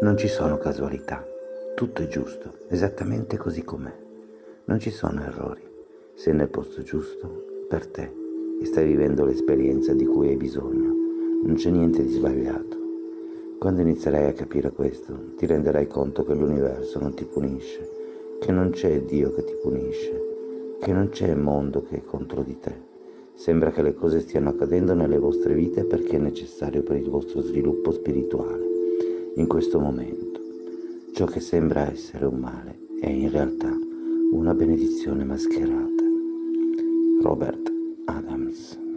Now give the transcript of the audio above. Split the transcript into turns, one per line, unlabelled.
Non ci sono casualità, tutto è giusto, esattamente così com'è. Non ci sono errori. Sei nel posto giusto per te e stai vivendo l'esperienza di cui hai bisogno. Non c'è niente di sbagliato. Quando inizierai a capire questo, ti renderai conto che l'universo non ti punisce, che non c'è Dio che ti punisce, che non c'è mondo che è contro di te. Sembra che le cose stiano accadendo nelle vostre vite perché è necessario per il vostro sviluppo spirituale in questo momento. Ciò che sembra essere un male è in realtà una benedizione mascherata. Robert Adams